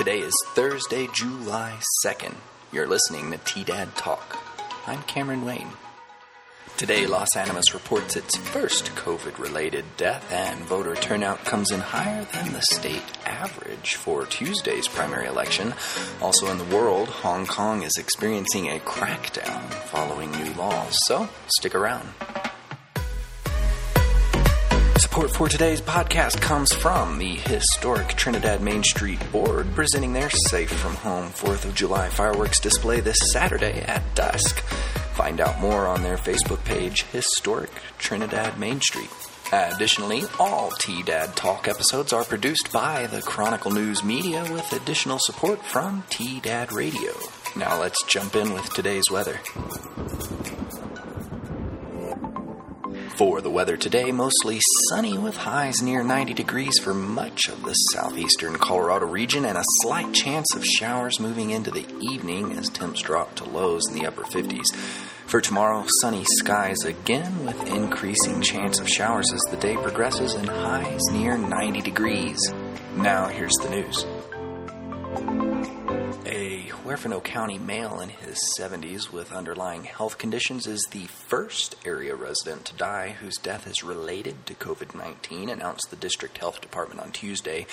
Today is Thursday, July 2nd. You're listening to T Dad Talk. I'm Cameron Wayne. Today, Las Animas reports its first COVID related death, and voter turnout comes in higher than the state average for Tuesday's primary election. Also in the world, Hong Kong is experiencing a crackdown following new laws, so stick around. Support for today's podcast comes from the historic Trinidad Main Street Board, presenting their Safe from Home 4th of July fireworks display this Saturday at dusk. Find out more on their Facebook page, Historic Trinidad Main Street. Additionally, all T Dad Talk episodes are produced by the Chronicle News Media with additional support from T Dad Radio. Now let's jump in with today's weather. For the weather today, mostly sunny with highs near 90 degrees for much of the southeastern Colorado region and a slight chance of showers moving into the evening as temps drop to lows in the upper 50s. For tomorrow, sunny skies again with increasing chance of showers as the day progresses and highs near 90 degrees. Now, here's the news. Huerfano County male in his 70s with underlying health conditions is the first area resident to die whose death is related to COVID 19, announced the district health department on Tuesday.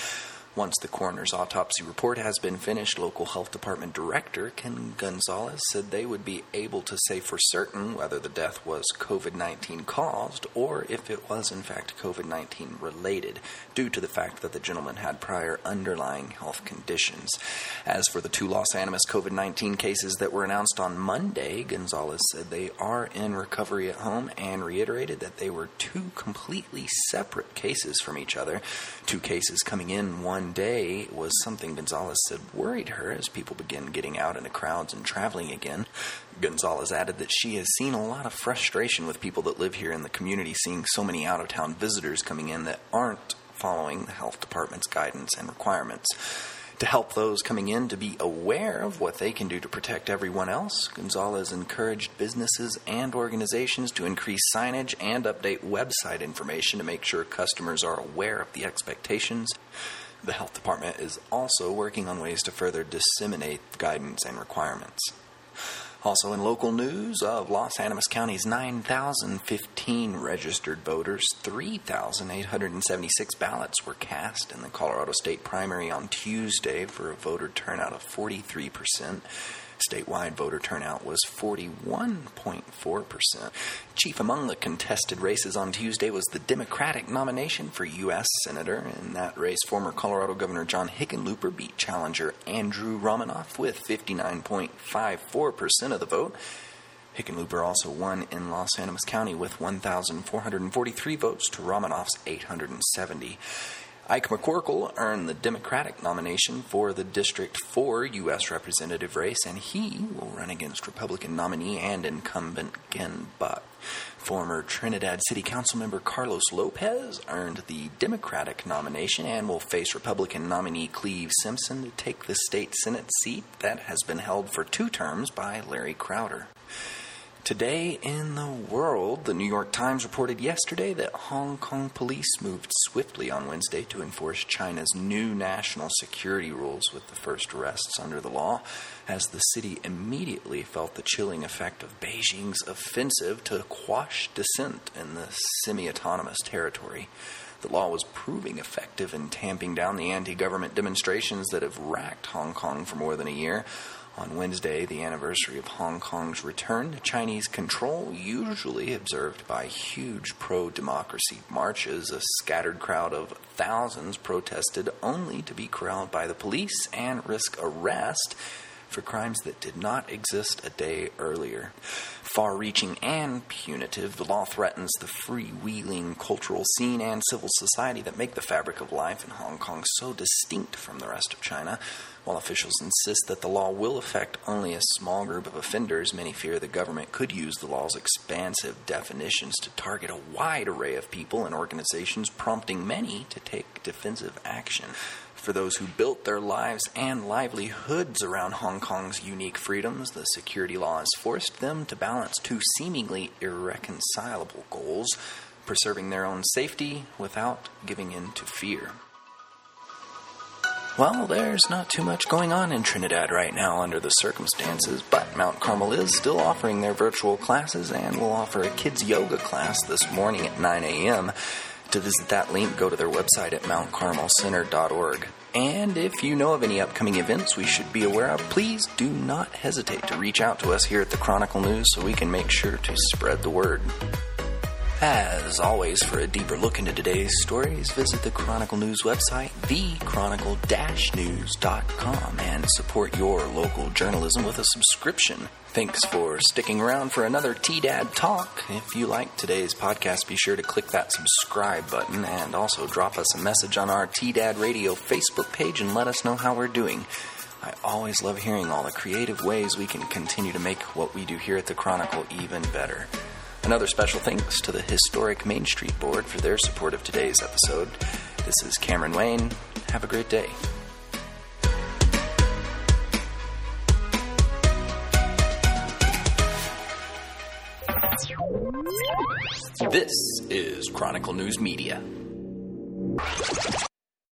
Once the coroner's autopsy report has been finished, local health department director Kim Gonzalez said they would be able to say for certain whether the death was COVID 19 caused or if it was in fact COVID 19 related, due to the fact that the gentleman had prior underlying health conditions. As for the two Las Animas COVID 19 cases that were announced on Monday, Gonzalez said they are in recovery at home and reiterated that they were two completely separate cases from each other. Two cases coming in one day was something Gonzalez said worried her as people begin getting out into crowds and traveling again. Gonzalez added that she has seen a lot of frustration with people that live here in the community seeing so many out of town visitors coming in that aren't following the health department's guidance and requirements. To help those coming in to be aware of what they can do to protect everyone else, Gonzalez encouraged businesses and organizations to increase signage and update website information to make sure customers are aware of the expectations. The health department is also working on ways to further disseminate guidance and requirements. Also, in local news of Las Animas County's 9,015 registered voters, 3,876 ballots were cast in the Colorado State primary on Tuesday for a voter turnout of 43%. Statewide voter turnout was 41.4%. Chief among the contested races on Tuesday was the Democratic nomination for U.S. Senator. In that race, former Colorado Governor John Hickenlooper beat challenger Andrew Romanoff with 59.54% of the vote. Hickenlooper also won in Las Animas County with 1,443 votes to Romanoff's 870. Ike McCorkle earned the Democratic nomination for the District 4 U.S. Representative race, and he will run against Republican nominee and incumbent Ken Buck. Former Trinidad City Council member Carlos Lopez earned the Democratic nomination and will face Republican nominee Cleave Simpson to take the state Senate seat that has been held for two terms by Larry Crowder. Today in the world, the New York Times reported yesterday that Hong Kong police moved swiftly on Wednesday to enforce China's new national security rules with the first arrests under the law, as the city immediately felt the chilling effect of Beijing's offensive to quash dissent in the semi autonomous territory. The law was proving effective in tamping down the anti government demonstrations that have racked Hong Kong for more than a year. On Wednesday, the anniversary of Hong Kong's return to Chinese control, usually observed by huge pro democracy marches, a scattered crowd of thousands protested only to be corralled by the police and risk arrest for crimes that did not exist a day earlier. Far reaching and punitive, the law threatens the freewheeling cultural scene and civil society that make the fabric of life in Hong Kong so distinct from the rest of China. While officials insist that the law will affect only a small group of offenders, many fear the government could use the law's expansive definitions to target a wide array of people and organizations, prompting many to take defensive action for those who built their lives and livelihoods around Hong Kong's unique freedoms, the security law has forced them to balance two seemingly irreconcilable goals preserving their own safety without giving in to fear. Well, there's not too much going on in Trinidad right now under the circumstances, but Mount Carmel is still offering their virtual classes and will offer a kids yoga class this morning at 9 a.m. To visit that link, go to their website at mountcarmelcenter.org. And if you know of any upcoming events we should be aware of, please do not hesitate to reach out to us here at the Chronicle News so we can make sure to spread the word. As always, for a deeper look into today's stories, visit the Chronicle News website, thechronicle-news.com, and support your local journalism with a subscription. Thanks for sticking around for another T-Dad Talk. If you like today's podcast, be sure to click that subscribe button and also drop us a message on our T-Dad Radio Facebook page and let us know how we're doing. I always love hearing all the creative ways we can continue to make what we do here at the Chronicle even better. Another special thanks to the historic Main Street Board for their support of today's episode. This is Cameron Wayne. Have a great day. This is Chronicle News Media.